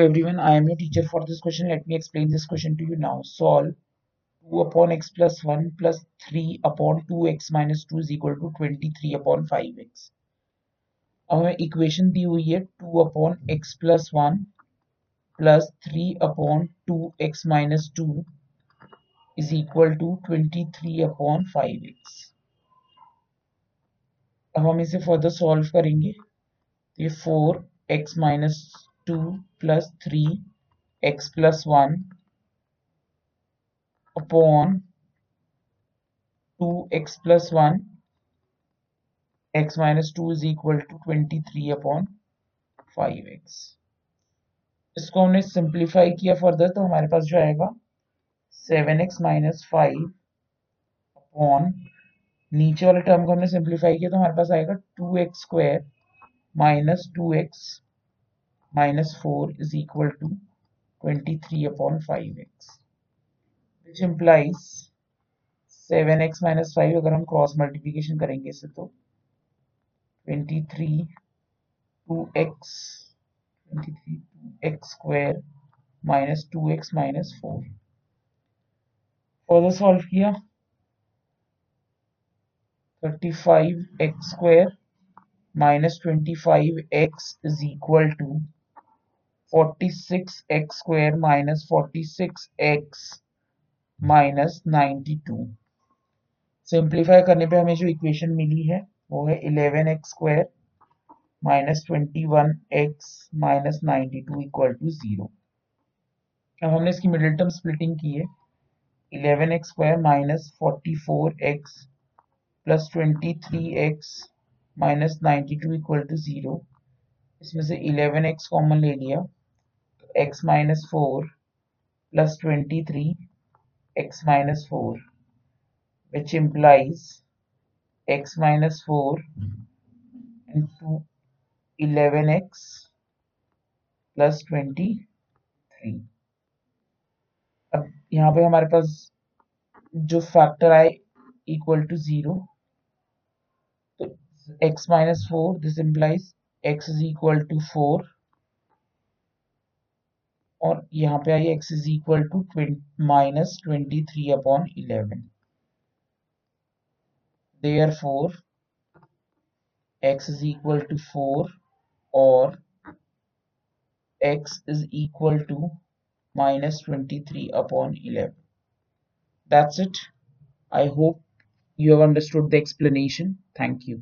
everyone, I am your teacher for this question. Let me explain this question to you now. Solve 2 upon x plus 1 plus 3 upon 2x minus 2 is equal to 23 upon 5x. अब हमें equation दी हुई है 2 upon x plus one plus three upon two x minus two is equal to twenty three upon five x अब हम इसे further solve करेंगे तो ये four x minus two plus three x plus one upon two x plus one x minus two is equal to twenty three upon five x इसको हमने simplify किया further तो हमारे पास जो आएगा seven x minus five upon नीचे वाले टर्म को हमने सिंप्लीफाई किया तो हमारे पास आएगा two x square minus two x minus 4 is equal to 23 upon 5x which implies 7x minus 5 अगर हम क्रॉस मल्टीप्लिकेशन करेंगे इसे तो 23 2x 23 2x square minus 2x minus 4 further solve किया 35x square minus 25x is equal to 46x square minus 46x minus 92 simplify करने पे हमें जो इक्वेशन मिली है, वो है 11x square minus twenty one x minus ninety two equal to zero अब हमने इसकी मिडिल टर्म स्प्लिटिंग की है। Eleven x square minus forty four x plus twenty three x minus ninety two equal to zero इसमें से eleven x common ले लिया। X minus 4 plus 23 x minus 4 which implies x minus 4 into 11x plus 23 अब यहाँ पे हमारे पास जो फैक्टर आए इक्वल टू ज़ीरो तो x minus four this implies x is equal to four और यहाँ पे आइए x is equal to minus twenty three upon eleven therefore x is equal to 4 or x is equal to minus 23 upon 11 that's it i hope you have understood the explanation thank you